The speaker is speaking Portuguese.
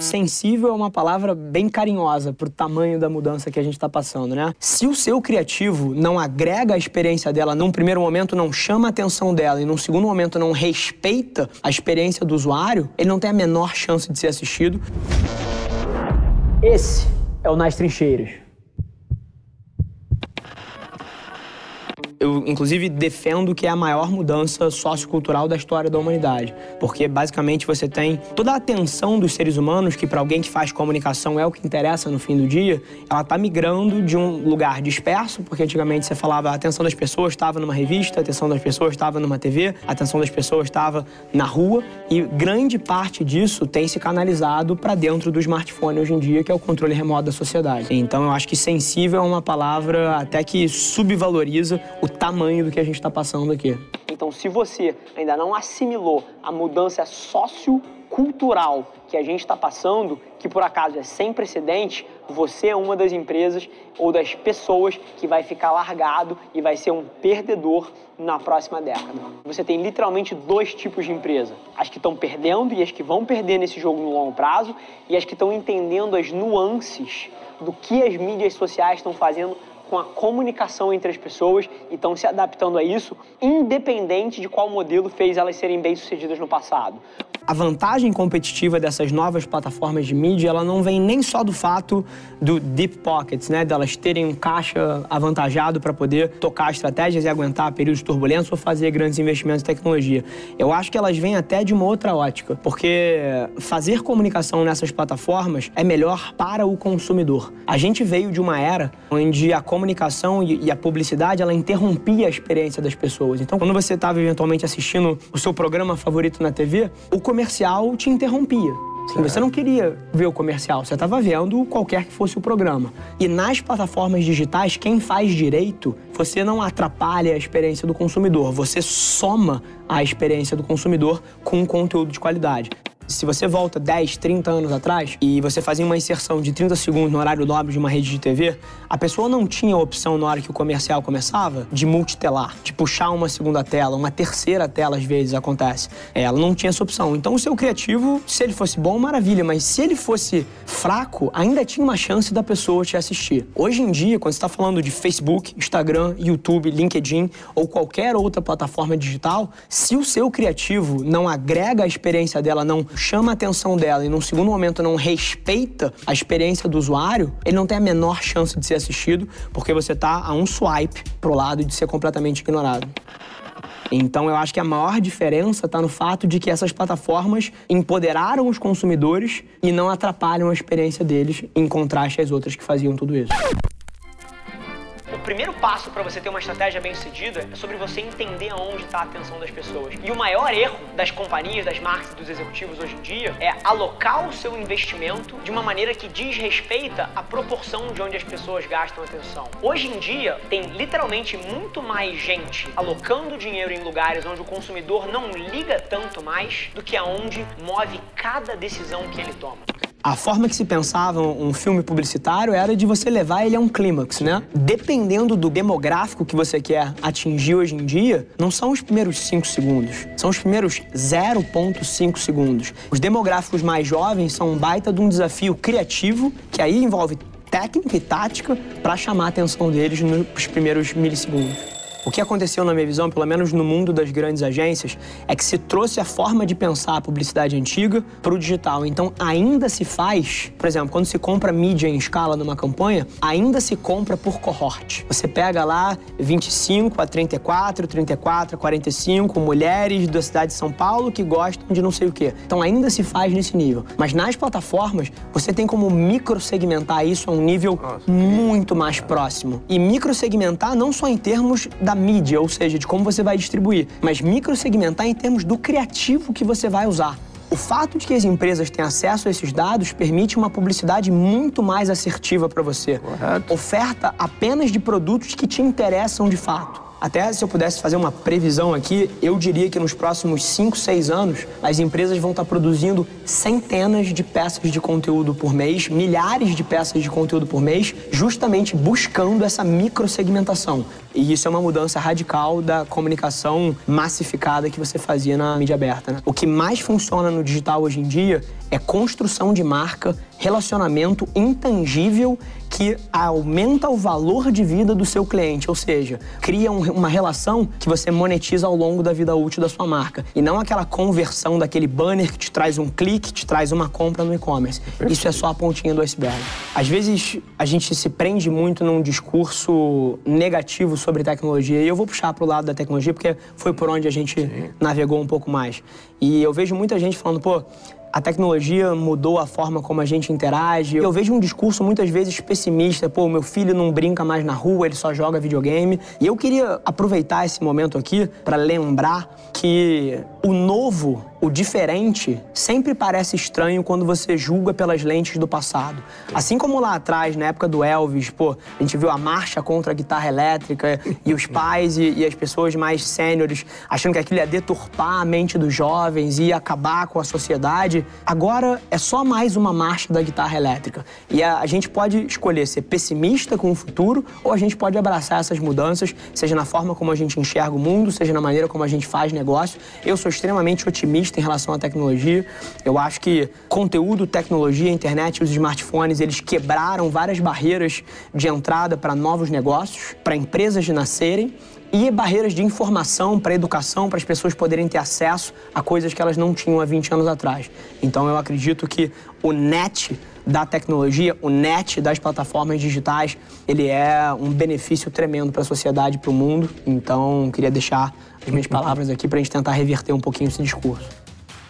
Sensível é uma palavra bem carinhosa pro tamanho da mudança que a gente está passando, né? Se o seu criativo não agrega a experiência dela, num primeiro momento não chama a atenção dela e num segundo momento não respeita a experiência do usuário, ele não tem a menor chance de ser assistido. Esse é o Nas Trincheiras. Eu, inclusive, defendo que é a maior mudança sociocultural da história da humanidade. Porque, basicamente, você tem toda a atenção dos seres humanos, que para alguém que faz comunicação é o que interessa no fim do dia, ela está migrando de um lugar disperso, porque antigamente você falava a atenção das pessoas estava numa revista, a atenção das pessoas estava numa TV, a atenção das pessoas estava na rua, e grande parte disso tem se canalizado para dentro do smartphone hoje em dia, que é o controle remoto da sociedade. Então, eu acho que sensível é uma palavra até que subvaloriza o tamanho do que a gente está passando aqui. Então, se você ainda não assimilou a mudança sociocultural que a gente está passando, que por acaso é sem precedente, você é uma das empresas ou das pessoas que vai ficar largado e vai ser um perdedor na próxima década. Você tem literalmente dois tipos de empresa: as que estão perdendo e as que vão perder nesse jogo no longo prazo, e as que estão entendendo as nuances do que as mídias sociais estão fazendo com a comunicação entre as pessoas e estão se adaptando a isso, independente de qual modelo fez elas serem bem-sucedidas no passado. A vantagem competitiva dessas novas plataformas de mídia, ela não vem nem só do fato do deep pockets, né, delas terem um caixa avantajado para poder tocar estratégias e aguentar períodos turbulentos ou fazer grandes investimentos em tecnologia. Eu acho que elas vêm até de uma outra ótica, porque fazer comunicação nessas plataformas é melhor para o consumidor. A gente veio de uma era onde a comunicação e a publicidade ela interrompia a experiência das pessoas. Então, quando você estava eventualmente assistindo o seu programa favorito na TV, o comercial te interrompia. Sim, você não queria ver o comercial, você estava vendo qualquer que fosse o programa. E nas plataformas digitais, quem faz direito, você não atrapalha a experiência do consumidor, você soma a experiência do consumidor com um conteúdo de qualidade. Se você volta 10, 30 anos atrás e você fazia uma inserção de 30 segundos no horário nobre de uma rede de TV, a pessoa não tinha a opção na hora que o comercial começava de multitelar, de puxar uma segunda tela, uma terceira tela às vezes acontece. É, ela não tinha essa opção. Então o seu criativo, se ele fosse bom, maravilha, mas se ele fosse fraco, ainda tinha uma chance da pessoa te assistir. Hoje em dia, quando você está falando de Facebook, Instagram, YouTube, LinkedIn ou qualquer outra plataforma digital, se o seu criativo não agrega a experiência dela, não chama a atenção dela e num segundo momento não respeita a experiência do usuário, ele não tem a menor chance de ser assistido, porque você está a um swipe pro lado de ser completamente ignorado. Então eu acho que a maior diferença está no fato de que essas plataformas empoderaram os consumidores e não atrapalham a experiência deles em contraste às outras que faziam tudo isso primeiro passo para você ter uma estratégia bem sucedida é sobre você entender aonde está a atenção das pessoas. E o maior erro das companhias, das marcas e dos executivos hoje em dia é alocar o seu investimento de uma maneira que desrespeita a proporção de onde as pessoas gastam atenção. Hoje em dia, tem literalmente muito mais gente alocando dinheiro em lugares onde o consumidor não liga tanto mais do que aonde move cada decisão que ele toma. A forma que se pensava um filme publicitário era de você levar ele a um clímax, né? Dependendo do demográfico que você quer atingir hoje em dia, não são os primeiros 5 segundos, são os primeiros 0,5 segundos. Os demográficos mais jovens são um baita de um desafio criativo, que aí envolve técnica e tática para chamar a atenção deles nos primeiros milissegundos. O que aconteceu, na minha visão, pelo menos no mundo das grandes agências, é que se trouxe a forma de pensar a publicidade antiga para o digital. Então, ainda se faz, por exemplo, quando se compra mídia em escala numa campanha, ainda se compra por cohort. Você pega lá 25 a 34, 34 a 45 mulheres da cidade de São Paulo que gostam de não sei o quê. Então, ainda se faz nesse nível. Mas nas plataformas, você tem como microsegmentar isso a um nível Nossa, muito mais próximo. E microsegmentar não só em termos da da mídia, ou seja, de como você vai distribuir, mas microsegmentar em termos do criativo que você vai usar. O fato de que as empresas têm acesso a esses dados permite uma publicidade muito mais assertiva para você. Correto. Oferta apenas de produtos que te interessam de fato. Até se eu pudesse fazer uma previsão aqui, eu diria que nos próximos 5, 6 anos, as empresas vão estar produzindo centenas de peças de conteúdo por mês, milhares de peças de conteúdo por mês, justamente buscando essa microsegmentação. E isso é uma mudança radical da comunicação massificada que você fazia na mídia aberta. Né? O que mais funciona no digital hoje em dia é construção de marca, relacionamento intangível que aumenta o valor de vida do seu cliente, ou seja, cria um, uma relação que você monetiza ao longo da vida útil da sua marca. E não aquela conversão daquele banner que te traz um clique, te traz uma compra no e-commerce. Isso é só a pontinha do iceberg. Às vezes a gente se prende muito num discurso negativo sobre tecnologia, e eu vou puxar para o lado da tecnologia porque foi por onde a gente Sim. navegou um pouco mais. E eu vejo muita gente falando, pô, a tecnologia mudou a forma como a gente interage. Eu vejo um discurso muitas vezes pessimista, pô, meu filho não brinca mais na rua, ele só joga videogame. E eu queria aproveitar esse momento aqui para lembrar que o novo o diferente sempre parece estranho quando você julga pelas lentes do passado. Assim como lá atrás, na época do Elvis, pô, a gente viu a marcha contra a guitarra elétrica e os pais e, e as pessoas mais sêniores achando que aquilo ia deturpar a mente dos jovens e ia acabar com a sociedade. Agora é só mais uma marcha da guitarra elétrica. E a, a gente pode escolher ser pessimista com o futuro ou a gente pode abraçar essas mudanças, seja na forma como a gente enxerga o mundo, seja na maneira como a gente faz negócio. Eu sou extremamente otimista em relação à tecnologia. Eu acho que conteúdo, tecnologia, internet os smartphones, eles quebraram várias barreiras de entrada para novos negócios, para empresas de nascerem e barreiras de informação para educação, para as pessoas poderem ter acesso a coisas que elas não tinham há 20 anos atrás. Então eu acredito que o net da tecnologia, o net das plataformas digitais, ele é um benefício tremendo para a sociedade, para o mundo. Então queria deixar as minhas palavras aqui para a gente tentar reverter um pouquinho esse discurso.